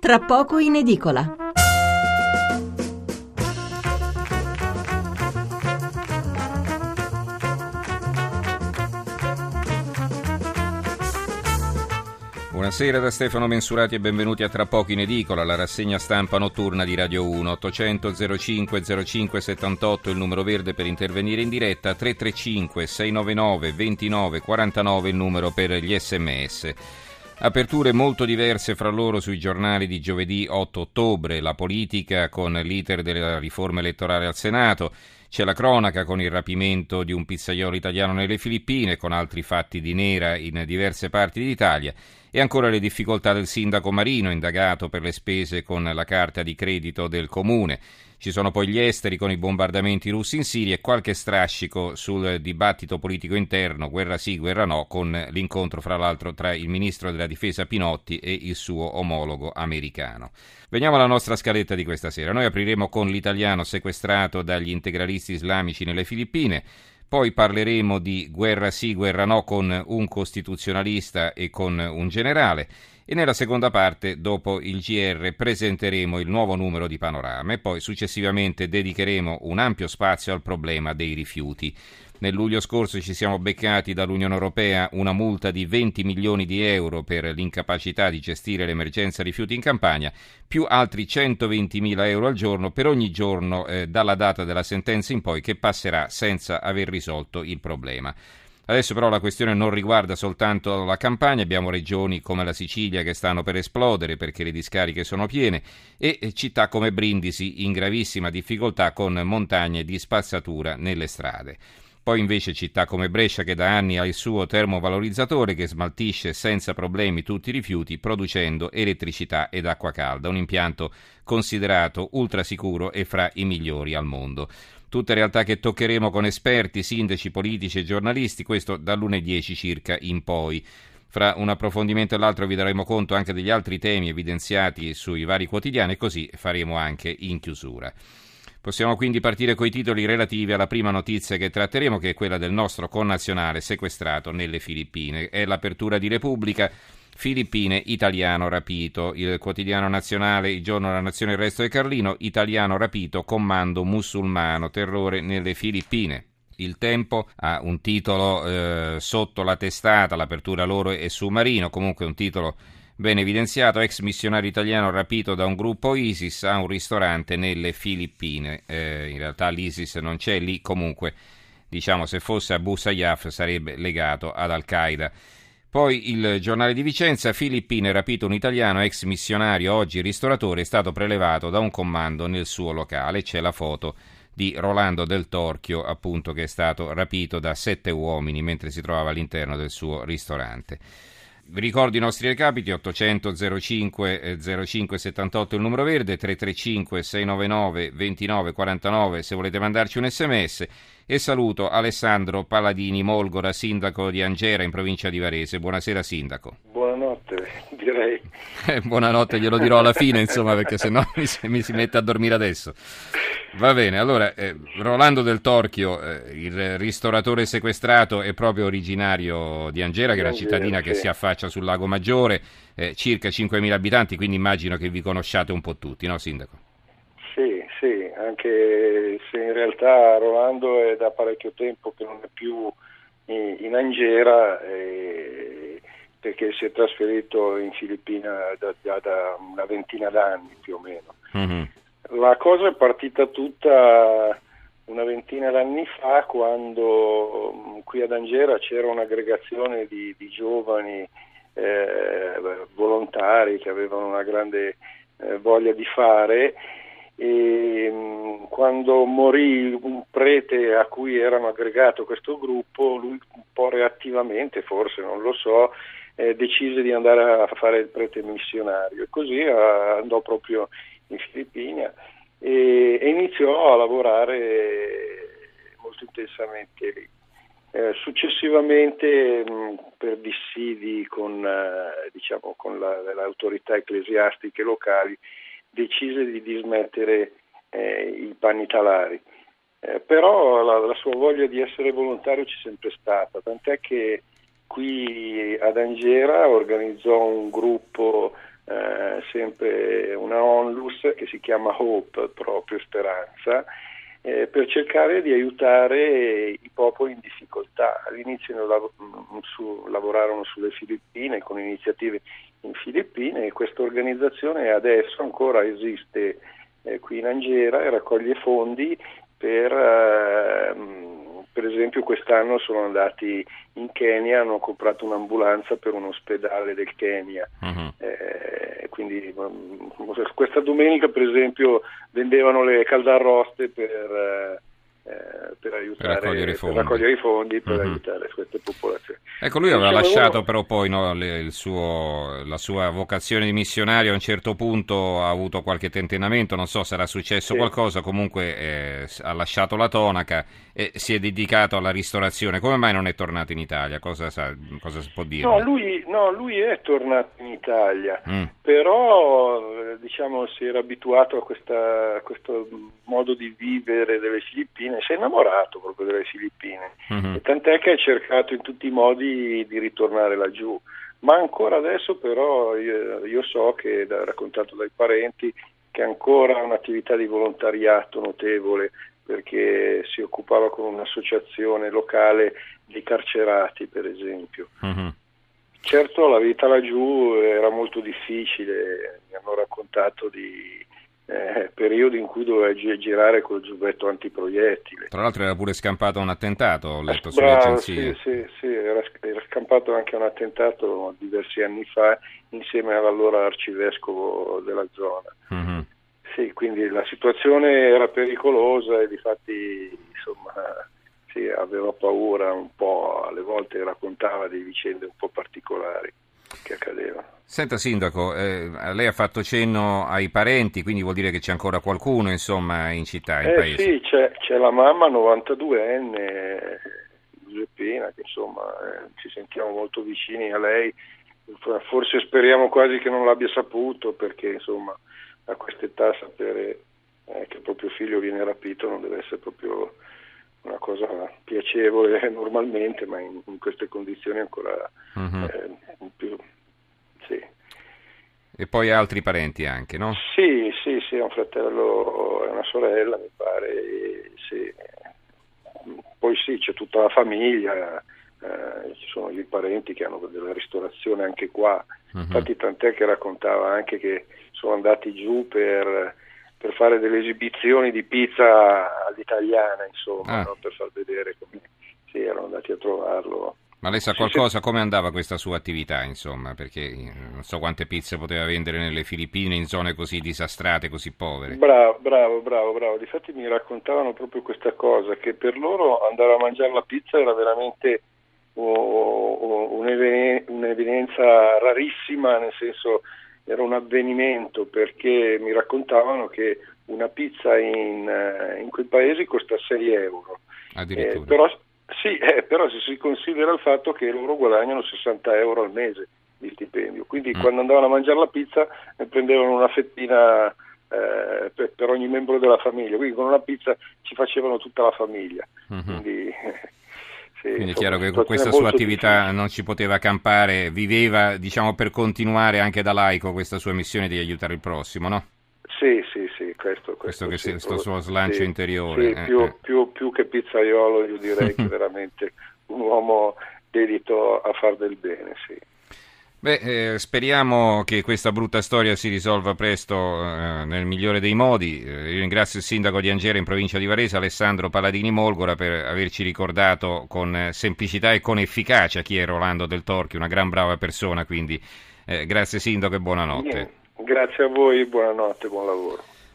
tra poco in edicola. Buonasera da Stefano Mensurati e benvenuti a Tra poco in edicola, la rassegna stampa notturna di Radio 1. 800 05 05 78 il numero verde per intervenire in diretta, 335 699 29 49 il numero per gli sms. Aperture molto diverse fra loro sui giornali di giovedì 8 ottobre, la politica con l'iter della riforma elettorale al Senato, c'è la cronaca con il rapimento di un pizzaiolo italiano nelle Filippine, con altri fatti di nera in diverse parti d'Italia e ancora le difficoltà del sindaco Marino, indagato per le spese con la carta di credito del comune. Ci sono poi gli esteri con i bombardamenti russi in Siria e qualche strascico sul dibattito politico interno, guerra sì, guerra no, con l'incontro fra l'altro tra il ministro della difesa Pinotti e il suo omologo americano. Veniamo alla nostra scaletta di questa sera. Noi apriremo con l'italiano sequestrato dagli integralisti islamici nelle Filippine. Poi parleremo di guerra sì, guerra no con un costituzionalista e con un generale e nella seconda parte, dopo il GR, presenteremo il nuovo numero di Panorama e poi successivamente dedicheremo un ampio spazio al problema dei rifiuti. Nel luglio scorso ci siamo beccati dall'Unione Europea una multa di 20 milioni di euro per l'incapacità di gestire l'emergenza rifiuti in Campania, più altri 120 mila euro al giorno per ogni giorno eh, dalla data della sentenza in poi che passerà senza aver risolto il problema. Adesso però la questione non riguarda soltanto la campagna, abbiamo regioni come la Sicilia che stanno per esplodere perché le discariche sono piene e città come Brindisi in gravissima difficoltà con montagne di spazzatura nelle strade. Poi invece città come Brescia che da anni ha il suo termovalorizzatore che smaltisce senza problemi tutti i rifiuti producendo elettricità ed acqua calda, un impianto considerato ultra sicuro e fra i migliori al mondo. Tutte realtà che toccheremo con esperti, sindaci, politici e giornalisti, questo dal lunedì 10 circa in poi. Fra un approfondimento e l'altro vi daremo conto anche degli altri temi evidenziati sui vari quotidiani e così faremo anche in chiusura. Possiamo quindi partire coi titoli relativi alla prima notizia che tratteremo, che è quella del nostro connazionale sequestrato nelle Filippine. È l'apertura di Repubblica. Filippine, italiano rapito. Il quotidiano nazionale, il giorno della nazione, il resto del Carlino, italiano rapito, comando musulmano, terrore nelle Filippine. Il Tempo ha un titolo eh, sotto la testata, l'apertura loro è su Marino, comunque un titolo ben evidenziato, ex missionario italiano rapito da un gruppo ISIS a un ristorante nelle Filippine. Eh, in realtà l'ISIS non c'è lì, comunque diciamo se fosse Abu Sayyaf sarebbe legato ad Al-Qaeda. Poi il giornale di Vicenza, Filippine rapito un italiano ex missionario, oggi ristoratore, è stato prelevato da un comando nel suo locale. C'è la foto di Rolando del Torchio, appunto, che è stato rapito da sette uomini mentre si trovava all'interno del suo ristorante. Vi ricordo i nostri recapiti 800 05 05 78 il numero verde 335 699 29 49 se volete mandarci un sms e saluto Alessandro Paladini Molgora, sindaco di Angera in provincia di Varese. Buonasera sindaco. Buonanotte, direi. Buonanotte glielo dirò alla fine insomma perché se no mi, mi si mette a dormire adesso. Va bene, allora eh, Rolando del Torchio, eh, il ristoratore sequestrato, è proprio originario di Angera, che è una cittadina sì. che si affaccia sul Lago Maggiore, eh, circa 5.000 abitanti, quindi immagino che vi conosciate un po' tutti, no Sindaco? Sì, sì, anche se in realtà Rolando è da parecchio tempo che non è più in, in Angera, eh, perché si è trasferito in Filippina da, da, da una ventina d'anni più o meno. Mm-hmm. La cosa è partita tutta una ventina d'anni fa quando mm, qui ad Angera c'era un'aggregazione di, di giovani eh, volontari che avevano una grande eh, voglia di fare e mm, quando morì un prete a cui erano aggregato questo gruppo, lui un po' reattivamente, forse non lo so, eh, decise di andare a fare il prete missionario e così eh, andò proprio in Filippina e, e iniziò a lavorare molto intensamente lì. Eh, successivamente mh, per dissidi con, eh, diciamo, con la, le autorità ecclesiastiche locali decise di dismettere eh, i panni talari. Eh, però la, la, sua voglia di essere volontario c'è sempre stata, tant'è che qui ad Angera organizzò un gruppo sempre una onlus che si chiama Hope, proprio speranza, eh, per cercare di aiutare i popoli in difficoltà. All'inizio lav- su, lavorarono sulle Filippine con iniziative in Filippine e questa organizzazione adesso ancora esiste eh, qui in Angera e raccoglie fondi per, eh, per esempio quest'anno sono andati in Kenya, hanno comprato un'ambulanza per un ospedale del Kenya. Uh-huh. Eh, quindi questa domenica per esempio vendevano le caldarroste per eh, per, aiutare, per, raccogliere per, raccogliere i fondi per mm-hmm. aiutare queste popolazioni. Ecco, lui aveva lasciato però poi no, le, suo, la sua vocazione di missionario, a un certo punto ha avuto qualche tentennamento, non so, sarà successo sì. qualcosa, comunque eh, ha lasciato la tonaca e si è dedicato alla ristorazione. Come mai non è tornato in Italia? Cosa, sa, cosa si può dire? No lui, no, lui, è tornato in Italia, mm. però diciamo si era abituato a, questa, a questo modo di vivere delle Filippine si è innamorato proprio delle Filippine, mm-hmm. e tant'è che ha cercato in tutti i modi di ritornare laggiù. Ma ancora adesso però io, io so che, da, raccontato dai parenti, che ancora un'attività di volontariato notevole perché si occupava con un'associazione locale di carcerati, per esempio. Mm-hmm. Certo la vita laggiù era molto difficile, mi hanno raccontato di eh, periodi in cui doveva girare col giubbetto antiproiettile. Tra l'altro era pure scampato un attentato, ho letto eh, sulle agenzie. Sì, sì, sì era, era, scampato anche un attentato diversi anni fa insieme all'allora arcivescovo della zona. Mm-hmm. Sì, quindi la situazione era pericolosa e difatti insomma, sì, aveva paura un po', alle volte raccontava di vicende un po' particolari che accadevano. Senta Sindaco, eh, lei ha fatto cenno ai parenti, quindi vuol dire che c'è ancora qualcuno insomma, in città, in eh, paese? Sì, c'è, c'è, la mamma 92enne, Giuseppina, che insomma eh, ci sentiamo molto vicini a lei, forse speriamo quasi che non l'abbia saputo perché insomma a questa età sapere eh, che il proprio figlio viene rapito non deve essere proprio una cosa piacevole normalmente, ma in, in queste condizioni ancora uh-huh. eh, più sì. E poi altri parenti anche, no? Sì, sì, sì, un fratello e una sorella, mi pare, sì. Poi sì, c'è tutta la famiglia, eh, ci sono i parenti che hanno della ristorazione anche qua. Uh-huh. Infatti tant'è che raccontava anche che sono andati giù per, per fare delle esibizioni di pizza all'italiana, insomma, ah. no? per far vedere come sì, erano andati a trovarlo ma lei sa qualcosa sì, come andava questa sua attività, insomma, perché eh, non so quante pizze poteva vendere nelle Filippine in zone così disastrate, così povere. Bravo, bravo, bravo, bravo. Difatti mi raccontavano proprio questa cosa, che per loro andare a mangiare la pizza era veramente un'evidenza rarissima, nel senso era un avvenimento, perché mi raccontavano che una pizza in, eh, in quei paesi costa 6 euro. Addirittura. Eh, però sì, eh, però se si considera il fatto che loro guadagnano 60 euro al mese di stipendio, quindi mm. quando andavano a mangiare la pizza ne prendevano una fettina eh, per, per, ogni membro della famiglia, quindi con una pizza ci facevano tutta la famiglia. Mm-hmm. Quindi, sì, Quindi è chiaro che con questa sua attività difficile. non ci poteva campare, viveva diciamo, per continuare anche da laico questa sua missione di aiutare il prossimo, no? Sì, sì, sì, questo, questo, questo che sì, questo suo slancio sì, interiore. Sì, eh, più, eh. Più, più, che pizzaiolo io direi che veramente un uomo dedito a far del bene, sì. Beh, eh, speriamo che questa brutta storia si risolva presto eh, nel migliore dei modi. Eh, ringrazio il sindaco di Angera in provincia di Varese, Alessandro Paladini Molgora, per averci ricordato con eh, semplicità e con efficacia chi è Rolando del Torchi, una gran brava persona, quindi eh, grazie sindaco e buonanotte. Grazie a voi, buonanotte, buon lavoro.